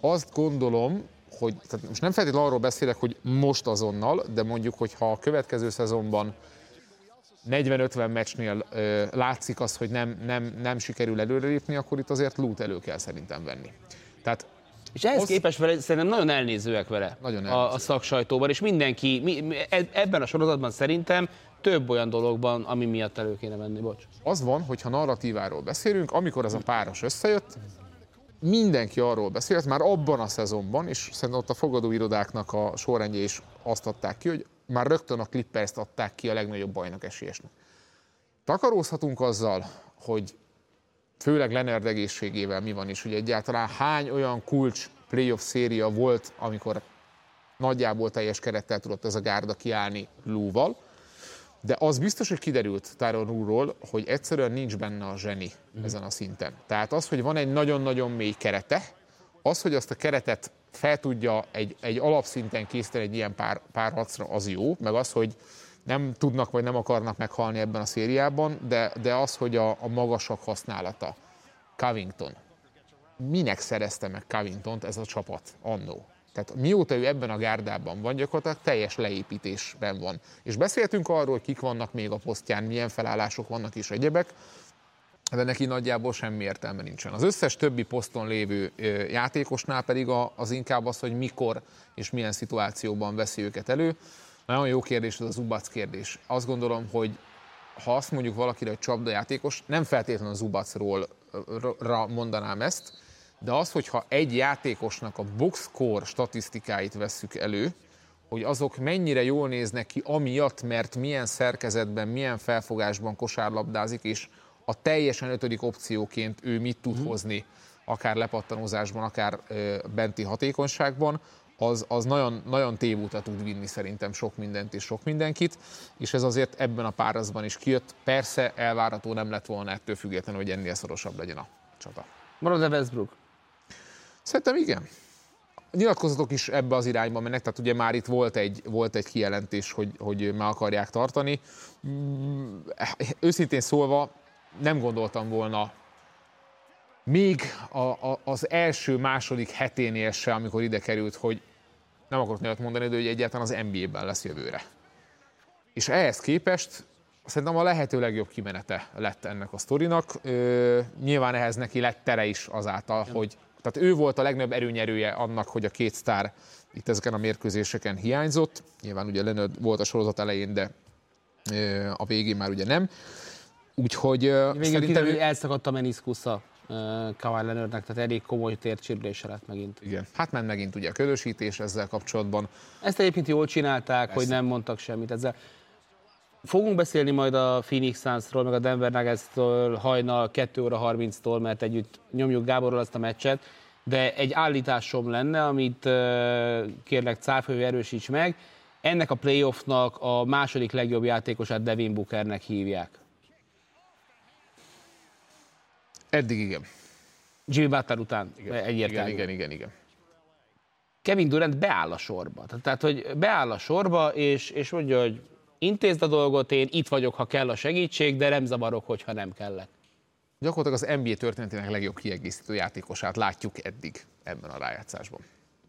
azt gondolom, hogy tehát most nem feltétlenül arról beszélek, hogy most azonnal, de mondjuk, hogy ha a következő szezonban 40-50 meccsnél ö, látszik az, hogy nem, nem, nem sikerül előrelépni, akkor itt azért lút elő kell szerintem venni. Tehát és ehhez Osz... képest vele, szerintem nagyon elnézőek vele nagyon a, a szaksajtóban, és mindenki, mi, e- ebben a sorozatban szerintem több olyan dologban, ami miatt elő kéne venni, bocs. Az van, hogyha narratíváról beszélünk, amikor ez a páros összejött, mindenki arról beszélt, már abban a szezonban, és szerintem ott a fogadóirodáknak a sorrendje is azt adták ki, hogy már rögtön a Clippers-t adták ki a legnagyobb bajnak esélyesnek. Takarózhatunk azzal, hogy főleg Leonard egészségével mi van is, hogy egyáltalán hány olyan kulcs playoff széria volt, amikor nagyjából teljes kerettel tudott ez a gárda kiállni Lúval, de az biztos, hogy kiderült Tyron úrról, hogy egyszerűen nincs benne a zseni mm. ezen a szinten. Tehát az, hogy van egy nagyon-nagyon mély kerete, az, hogy azt a keretet fel tudja egy, egy alapszinten készíteni egy ilyen pár, párharcra, az jó, meg az, hogy nem tudnak vagy nem akarnak meghalni ebben a szériában, de, de az, hogy a, a magasak használata. Covington. Minek szerezte meg Covingtont ez a csapat annó? Tehát mióta ő ebben a gárdában van, gyakorlatilag teljes leépítésben van. És beszéltünk arról, hogy kik vannak még a posztján, milyen felállások vannak és egyebek, de neki nagyjából semmi értelme nincsen. Az összes többi poszton lévő játékosnál pedig az inkább az, hogy mikor és milyen szituációban veszi őket elő. Nagyon jó kérdés ez az Zubac kérdés. Azt gondolom, hogy ha azt mondjuk valakire, hogy csapdajátékos, nem feltétlenül az Zubacról mondanám ezt, de az, hogyha egy játékosnak a boxscore statisztikáit vesszük elő, hogy azok mennyire jól néznek ki amiatt, mert milyen szerkezetben, milyen felfogásban kosárlabdázik, és a teljesen ötödik opcióként ő mit tud mhm. hozni, akár lepattanózásban, akár benti hatékonyságban, az, az nagyon, nagyon tévútra tud vinni szerintem sok mindent és sok mindenkit, és ez azért ebben a párazban is kijött. Persze elvárható nem lett volna ettől függetlenül, hogy ennél szorosabb legyen a csata. Marad-e Westbrook? Szerintem igen. A nyilatkozatok is ebbe az irányba mennek, tehát ugye már itt volt egy, volt egy kijelentés, hogy, hogy meg akarják tartani. Mm, őszintén szólva nem gondoltam volna még a, a, az első-második heténél se, amikor ide került, hogy nem akarok nagyot mondani, de hogy egyáltalán az NBA-ben lesz jövőre. És ehhez képest szerintem a lehető legjobb kimenete lett ennek a sztorinak. Ö, nyilván ehhez neki lett tere is azáltal, hogy tehát ő volt a legnagyobb erőnyerője annak, hogy a két sztár itt ezeken a mérkőzéseken hiányzott. Nyilván ugye Leonard volt a sorozat elején, de a végén már ugye nem. Úgyhogy Végül szerintem... Ő... elszakadt a meniszkusza Kawhi Leonardnek, tehát elég komoly tércsérülése lett megint. Igen, hát ment megint ugye a ködösítés ezzel kapcsolatban. Ezt egyébként jól csinálták, Persze. hogy nem mondtak semmit ezzel. Fogunk beszélni majd a Phoenix Suns-ról, meg a Denver Nuggets-től hajnal 2 óra 30-tól, mert együtt nyomjuk Gáborral azt a meccset, de egy állításom lenne, amit kérlek Cáfővé erősíts meg. Ennek a playoffnak a második legjobb játékosát Devin Bookernek hívják. Eddig igen. Jimmy Butler után igen. egyértelmű. Igen, igen, igen, igen. Kevin Durant beáll a sorba. Tehát, hogy beáll a sorba, és, és mondja, hogy intézd a dolgot, én itt vagyok, ha kell a segítség, de nem zavarok, hogyha nem kellek. Gyakorlatilag az NBA történetének legjobb kiegészítő játékosát látjuk eddig ebben a rájátszásban.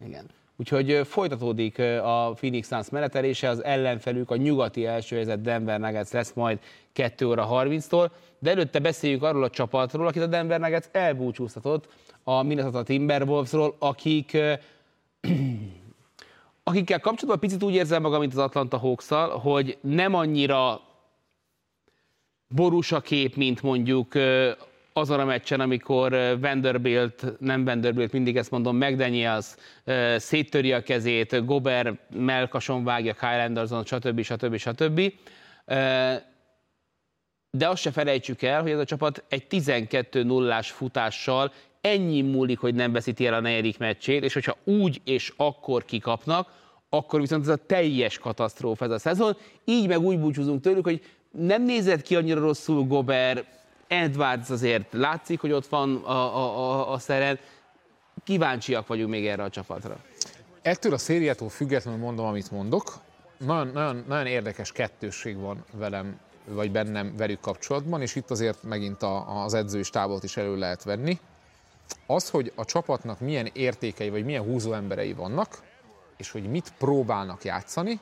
Igen. Úgyhogy folytatódik a Phoenix Suns menetelése, az ellenfelük a nyugati első helyzet Denver Nuggets lesz majd 2 óra 30-tól, de előtte beszéljük arról a csapatról, akit a Denver Nuggets elbúcsúztatott, a Minnesota Timberwolvesról, akik akikkel kapcsolatban picit úgy érzem magam, mint az Atlanta hawks hogy nem annyira borús a kép, mint mondjuk azon a meccsen, amikor Vanderbilt, nem Vanderbilt, mindig ezt mondom, McDaniels széttöri a kezét, Gober melkason vágja Kyle Anderson, stb. stb. stb. De azt se felejtsük el, hogy ez a csapat egy 12 0 futással ennyi múlik, hogy nem veszíti el a negyedik meccsét, és hogyha úgy és akkor kikapnak, akkor viszont ez a teljes katasztrófa ez a szezon. Így meg úgy búcsúzunk tőlük, hogy nem nézett ki annyira rosszul Gober, Edwards azért látszik, hogy ott van a, a, a, a szeren. Kíváncsiak vagyunk még erre a csapatra. Ettől a szériától függetlenül mondom, amit mondok. Nagyon, nagyon, nagyon érdekes kettősség van velem, vagy bennem velük kapcsolatban, és itt azért megint a, az edzői stábot is elő lehet venni. Az, hogy a csapatnak milyen értékei, vagy milyen húzó emberei vannak, és hogy mit próbálnak játszani,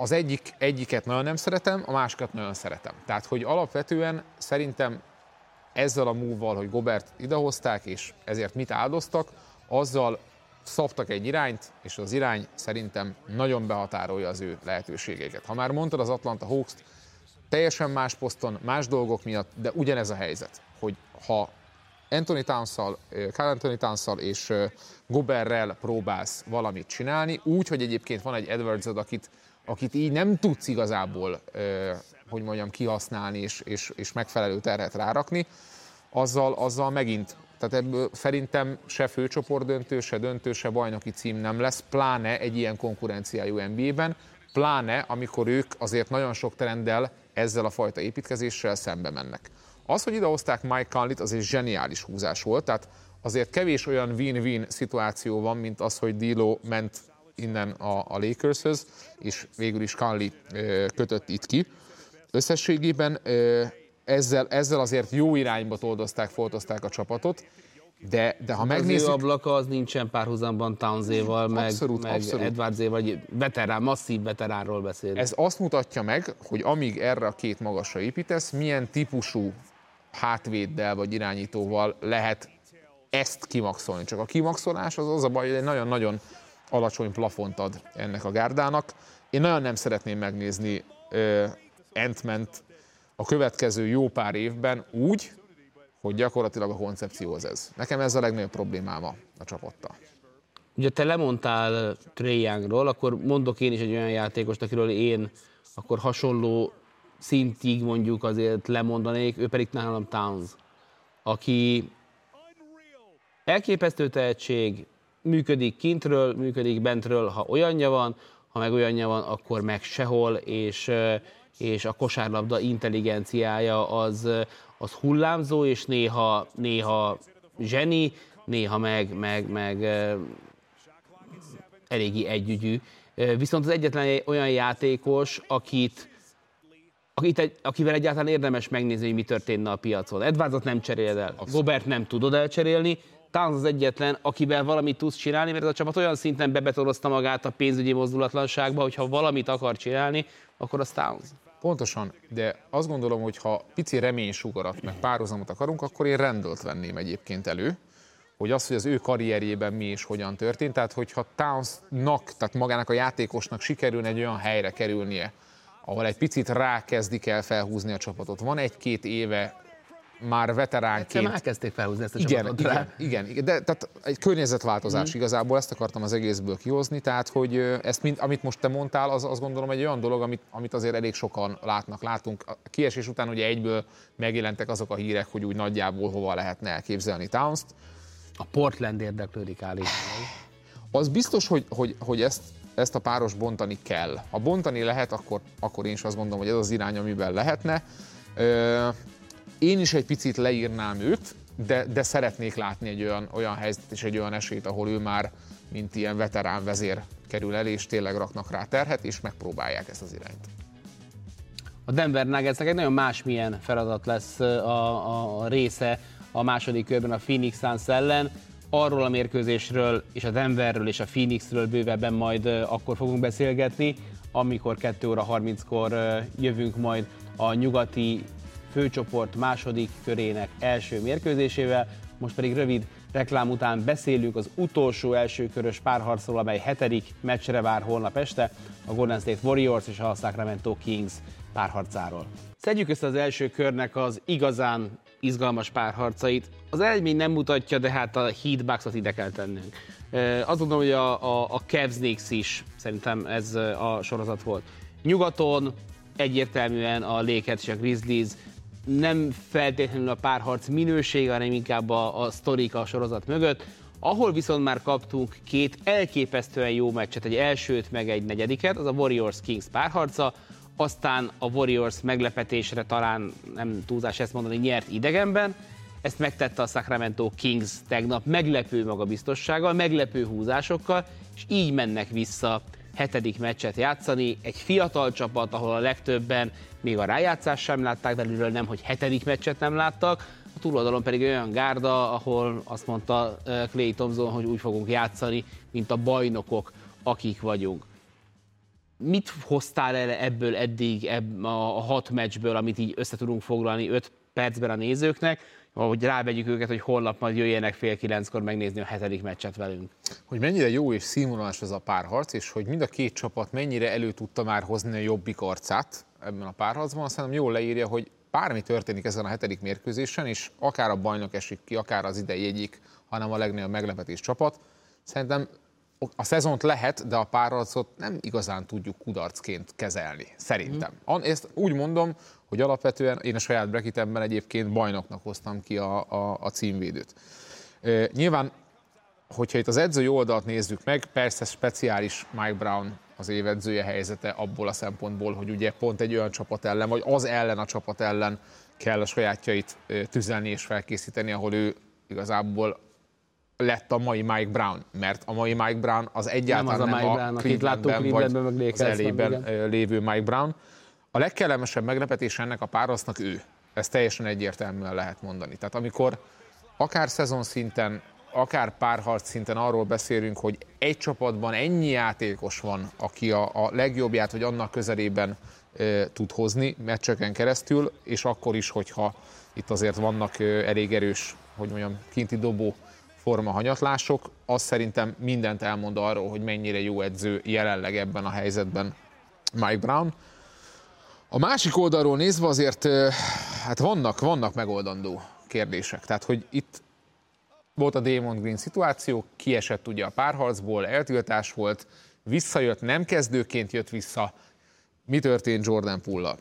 az egyik, egyiket nagyon nem szeretem, a másikat nagyon szeretem. Tehát, hogy alapvetően szerintem ezzel a múval, hogy Gobert idehozták, és ezért mit áldoztak, azzal szabtak egy irányt, és az irány szerintem nagyon behatárolja az ő lehetőségeiket. Ha már mondtad az Atlanta hawks teljesen más poszton, más dolgok miatt, de ugyanez a helyzet, hogy ha Anthony Towns-szal, Carl Anthony towns és Goberrel próbálsz valamit csinálni, úgy, hogy egyébként van egy edwards akit akit így nem tudsz igazából, hogy mondjam, kihasználni és, és, és megfelelő terhet rárakni, azzal, azzal megint, tehát ebből szerintem se főcsoport döntő, se döntő, se bajnoki cím nem lesz, pláne egy ilyen konkurenciájú NBA-ben, pláne amikor ők azért nagyon sok trenddel ezzel a fajta építkezéssel szembe mennek. Az, hogy idehozták Mike Conley-t, az egy zseniális húzás volt, tehát azért kevés olyan win-win szituáció van, mint az, hogy Dilo ment innen a, a Lakershöz, és végül is Conley kötött itt ki. Összességében ezzel, ezzel azért jó irányba toldozták, foltozták a csapatot, de, de ha megnézzük... Az ablaka az nincsen párhuzamban Townséval, meg, abszolút, meg abszolút. Vagy veterán, masszív veteránról beszélünk. Ez azt mutatja meg, hogy amíg erre a két magasra építesz, milyen típusú hátvéddel vagy irányítóval lehet ezt kimaxolni. Csak a kimaxolás az az a baj, hogy egy nagyon-nagyon alacsony plafont ad ennek a gárdának. Én nagyon nem szeretném megnézni ant a következő jó pár évben úgy, hogy gyakorlatilag a koncepcióhoz ez. Nekem ez a legnagyobb problémám a, csapattal. Ugye te lemondtál Trey Youngról, akkor mondok én is egy olyan játékost, akiről én akkor hasonló szintig mondjuk azért lemondanék, ő pedig nálam Towns, aki elképesztő tehetség, működik kintről, működik bentről, ha olyanja van, ha meg olyanja van, akkor meg sehol, és, és a kosárlabda intelligenciája az, az hullámzó, és néha, néha zseni, néha meg, meg, meg eléggé együgyű. Viszont az egyetlen olyan játékos, akit, akit, akivel egyáltalán érdemes megnézni, hogy mi történne a piacon. Edwardsot nem cseréled el, Gobert nem tudod elcserélni, Towns az egyetlen, akivel valamit tudsz csinálni, mert a csapat olyan szinten bebetorozta magát a pénzügyi mozdulatlanságba, hogy ha valamit akar csinálni, akkor az Towns. Pontosan, de azt gondolom, hogy ha pici reménysugarat, meg párhuzamot akarunk, akkor én rendelt venném egyébként elő, hogy az, hogy az ő karrierjében mi és hogyan történt, tehát hogyha Townsnak, tehát magának a játékosnak sikerülne egy olyan helyre kerülnie, ahol egy picit rákezdik el felhúzni a csapatot. Van egy-két éve már veteránként. Már kezdték felhúzni ezt a igen, csapatot igen, rá. igen, igen, de tehát egy környezetváltozás mm. igazából, ezt akartam az egészből kihozni, tehát hogy ezt, mind, amit most te mondtál, az azt gondolom egy olyan dolog, amit, amit azért elég sokan látnak, látunk. A kiesés után ugye egyből megjelentek azok a hírek, hogy úgy nagyjából hova lehetne elképzelni Towns-t. A Portland érdeklődik állítólag. Az biztos, hogy, hogy, hogy ezt, ezt a páros bontani kell. Ha bontani lehet, akkor, akkor én is azt gondolom, hogy ez az irány, amiben lehetne. Én is egy picit leírnám őt, de, de szeretnék látni egy olyan, olyan helyzetet és egy olyan esélyt, ahol ő már, mint ilyen veterán vezér kerül el, és tényleg raknak rá terhet, és megpróbálják ezt az irányt. A Denver Nuggetsnek egy nagyon másmilyen feladat lesz a, a, része a második körben a Phoenix Suns ellen. arról a mérkőzésről és a Denverről és a Phoenixről bővebben majd akkor fogunk beszélgetni, amikor 2 óra 30-kor jövünk majd a nyugati főcsoport második körének első mérkőzésével. Most pedig rövid reklám után beszélünk az utolsó elsőkörös párharcról, amely hetedik meccsre vár holnap este, a Golden State Warriors és a Sacramento Kings párharcáról. Szedjük össze az első körnek az igazán izgalmas párharcait. Az eredmény nem mutatja, de hát a Heat Bucks-ot ide kell tennünk. Azt gondolom, hogy a, a, a Cavs Knicks is szerintem ez a sorozat volt. Nyugaton egyértelműen a Lakers és a Grizzlies nem feltétlenül a párharc minősége, hanem inkább a, a sztorik a sorozat mögött. Ahol viszont már kaptunk két elképesztően jó meccset, egy elsőt, meg egy negyediket, az a Warriors-Kings párharca, aztán a Warriors meglepetésre talán nem túlzás ezt mondani, nyert idegenben, ezt megtette a Sacramento Kings tegnap meglepő magabiztossággal, meglepő húzásokkal, és így mennek vissza hetedik meccset játszani. Egy fiatal csapat, ahol a legtöbben még a rájátszás sem látták belülről, nem, hogy hetedik meccset nem láttak, a túloldalon pedig olyan gárda, ahol azt mondta Clay Thompson, hogy úgy fogunk játszani, mint a bajnokok, akik vagyunk. Mit hoztál el ebből eddig ebb, a hat meccsből, amit így össze tudunk foglalni öt percben a nézőknek, hogy rávegyük őket, hogy holnap majd jöjjenek fél kilenckor megnézni a hetedik meccset velünk. Hogy mennyire jó és színvonalas ez a párharc, és hogy mind a két csapat mennyire elő tudta már hozni a jobbik arcát ebben a párharcban, azt hiszem jól leírja, hogy bármi történik ezen a hetedik mérkőzésen, és akár a bajnok esik ki, akár az idei egyik, hanem a legnagyobb meglepetés csapat, szerintem a szezont lehet, de a párharcot nem igazán tudjuk kudarcként kezelni, szerintem. Mm. Ezt úgy mondom, hogy alapvetően én a saját bracketemben egyébként bajnoknak hoztam ki a, a, a címvédőt. Nyilván, hogyha itt az edzői oldalt nézzük meg, persze speciális Mike Brown az évedzője helyzete abból a szempontból, hogy ugye pont egy olyan csapat ellen, vagy az ellen a csapat ellen kell a sajátjait tüzelni és felkészíteni, ahol ő igazából lett a mai Mike Brown, mert a mai Mike Brown az egyáltalán nem, az a, Mike nem Brown, a Clevelandben, vagy meg az elében lévő Mike Brown. A legkellemesebb meglepetés ennek a párosnak ő. Ez teljesen egyértelműen lehet mondani. Tehát amikor akár szezon szinten, akár párharc szinten arról beszélünk, hogy egy csapatban ennyi játékos van, aki a, a legjobbját, hogy annak közelében e, tud hozni meccseken keresztül, és akkor is, hogyha itt azért vannak e, elég erős, hogy mondjam, kinti dobó forma hanyatlások, az szerintem mindent elmond arról, hogy mennyire jó edző jelenleg ebben a helyzetben Mike Brown. A másik oldalról nézve azért hát vannak, vannak megoldandó kérdések. Tehát, hogy itt volt a Damon Green szituáció, kiesett ugye a párharcból, eltiltás volt, visszajött, nem kezdőként jött vissza. Mi történt Jordan Pulla?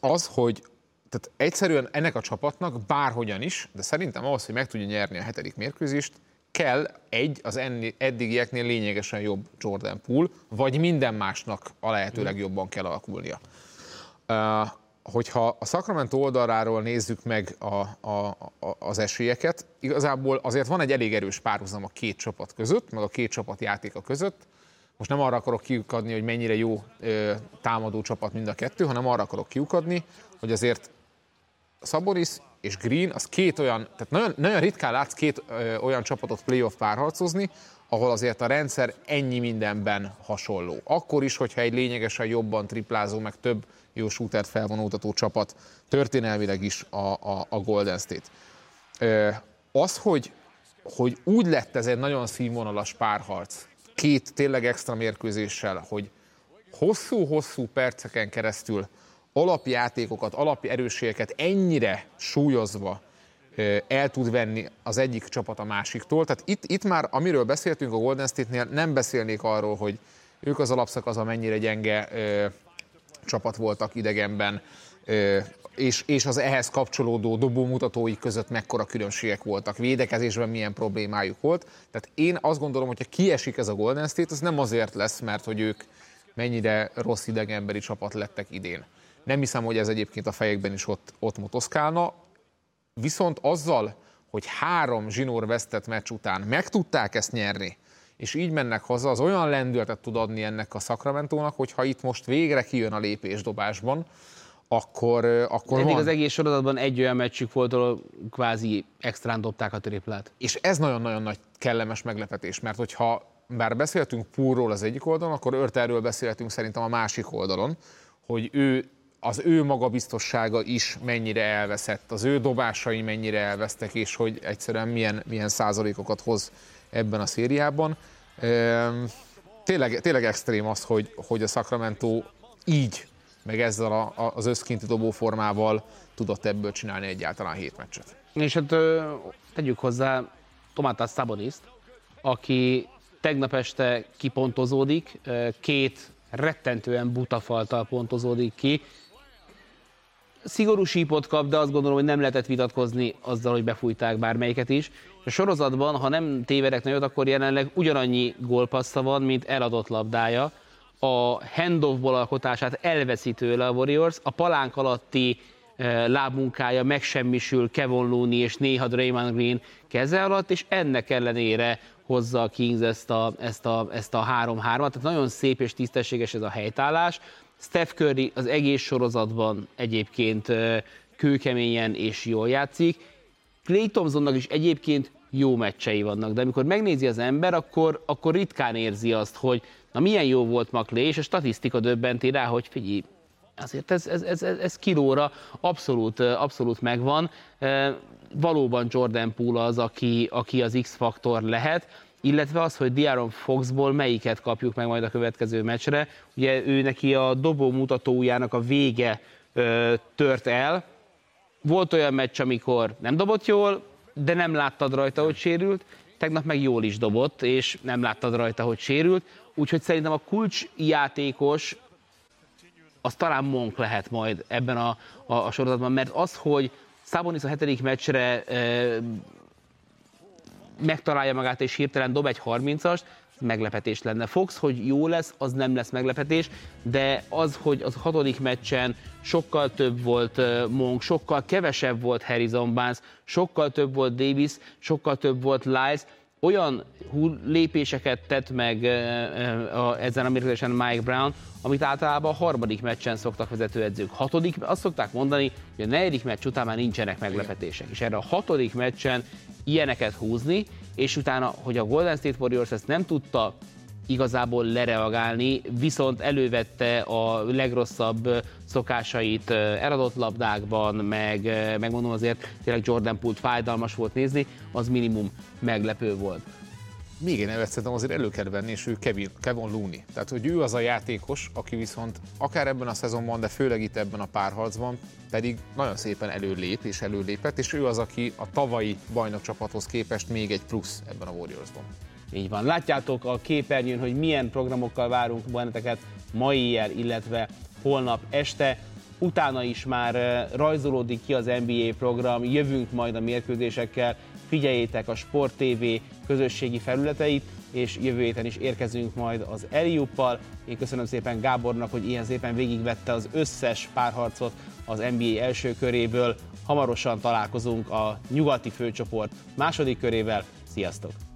Az, hogy tehát egyszerűen ennek a csapatnak bárhogyan is, de szerintem ahhoz, hogy meg tudja nyerni a hetedik mérkőzést, kell egy az enni, eddigieknél lényegesen jobb Jordan Poole, vagy minden másnak a lehető legjobban kell alakulnia. Hogyha a Sacramento oldaláról nézzük meg a, a, a, az esélyeket, igazából azért van egy elég erős párhuzam a két csapat között, meg a két csapat játéka között. Most nem arra akarok kiukadni, hogy mennyire jó ö, támadó csapat mind a kettő, hanem arra akarok kiukadni, hogy azért Szaboris és Green, az két olyan, tehát nagyon, nagyon ritkán látsz két ö, olyan csapatot playoff párharcozni, ahol azért a rendszer ennyi mindenben hasonló. Akkor is, hogyha egy lényegesen jobban triplázó, meg több jó shootert felvonultató csapat, történelmileg is a, a, a Golden State. Az, hogy, hogy úgy lett ez egy nagyon színvonalas párharc, két tényleg extra mérkőzéssel, hogy hosszú-hosszú perceken keresztül alapjátékokat, erősségeket ennyire súlyozva el tud venni az egyik csapat a másiktól. Tehát itt, itt már, amiről beszéltünk a Golden State-nél, nem beszélnék arról, hogy ők az alapszakasz mennyire gyenge csapat voltak idegenben, és, és az ehhez kapcsolódó dobómutatói között mekkora különbségek voltak, védekezésben milyen problémájuk volt. Tehát én azt gondolom, hogy ha kiesik ez a Golden State, az nem azért lesz, mert hogy ők mennyire rossz idegenbeli csapat lettek idén. Nem hiszem, hogy ez egyébként a fejekben is ott, ott motoszkálna. Viszont azzal, hogy három zsinór vesztett meccs után meg tudták ezt nyerni, és így mennek haza, az olyan lendületet tud adni ennek a Sacramento-nak, hogyha itt most végre kijön a lépésdobásban, akkor, akkor Eddig van. az egész sorozatban egy olyan meccsük volt, ahol kvázi extrán dobták a triplát. És ez nagyon-nagyon nagy kellemes meglepetés, mert hogyha bár beszéltünk Púrról az egyik oldalon, akkor Örterről beszéltünk szerintem a másik oldalon, hogy ő az ő magabiztossága is mennyire elveszett, az ő dobásai mennyire elvesztek, és hogy egyszerűen milyen, milyen százalékokat hoz ebben a szériában. Tényleg, tényleg extrém az, hogy, hogy a Sacramento így, meg ezzel a, a, az összkinti dobó formával tudott ebből csinálni egyáltalán hét meccset. És hát tegyük hozzá Tomátas Szaboniszt, aki tegnap este kipontozódik, két rettentően butafaltal pontozódik ki, szigorú sípot kap, de azt gondolom, hogy nem lehetett vitatkozni azzal, hogy befújták bármelyiket is. A sorozatban, ha nem tévedek nagyot, akkor jelenleg ugyanannyi gólpassza van, mint eladott labdája. A handoffból alkotását elveszi tőle a Warriors, a palánk alatti eh, lábmunkája megsemmisül Kevin Looney és néha Draymond Green keze alatt, és ennek ellenére hozza a Kings ezt a, ezt a, ezt a 3-3-at. Tehát nagyon szép és tisztességes ez a helytállás. Steph Curry az egész sorozatban egyébként kőkeményen és jól játszik. Clay Thompsonnak is egyébként jó meccsei vannak, de amikor megnézi az ember, akkor, akkor ritkán érzi azt, hogy na milyen jó volt ma Clay, és a statisztika döbbenti rá, hogy figyelj, azért ez, ez, ez, ez kilóra abszolút, abszolút megvan. Valóban Jordan Poole az, aki, aki az X-faktor lehet, illetve az, hogy Diaron Foxból melyiket kapjuk meg majd a következő meccsre. Ugye ő neki a dobó mutatójának a vége ö, tört el. Volt olyan meccs, amikor nem dobott jól, de nem láttad rajta, hogy sérült. Tegnap meg jól is dobott, és nem láttad rajta, hogy sérült. Úgyhogy szerintem a kulcs játékos az talán Monk lehet majd ebben a, a, a sorozatban, mert az, hogy Szabonis a hetedik meccsre megtalálja magát és hirtelen dob egy 30-ast, meglepetés lenne. Fox, hogy jó lesz, az nem lesz meglepetés, de az, hogy az hatodik meccsen sokkal több volt Monk, sokkal kevesebb volt Harrison Barnes, sokkal több volt Davis, sokkal több volt Lyles, olyan lépéseket tett meg ezen a mérkőzésen Mike Brown, amit általában a harmadik meccsen szoktak vezetőedzők. Hatodik, azt szokták mondani, hogy a negyedik meccs után már nincsenek meglepetések. És erre a hatodik meccsen ilyeneket húzni, és utána, hogy a Golden State Warriors ezt nem tudta igazából lereagálni, viszont elővette a legrosszabb szokásait eladott labdákban, meg, megmondom azért tényleg Jordan Poole fájdalmas volt nézni, az minimum meglepő volt. Még egy nevet szerintem azért elő kell venni, és ő Kevin, Kevin Looney. Tehát, hogy ő az a játékos, aki viszont akár ebben a szezonban, de főleg itt ebben a párharcban pedig nagyon szépen előlép és előlépett, és ő az, aki a tavalyi bajnokcsapathoz képest még egy plusz ebben a Warriorsban. Így van. Látjátok a képernyőn, hogy milyen programokkal várunk benneteket mai éjjel, illetve holnap este. Utána is már rajzolódik ki az NBA program, jövünk majd a mérkőzésekkel, figyeljétek a Sport TV közösségi felületeit, és jövő héten is érkezünk majd az Eliuppal. Én köszönöm szépen Gábornak, hogy ilyen szépen végigvette az összes párharcot az NBA első köréből. Hamarosan találkozunk a nyugati főcsoport második körével. Sziasztok!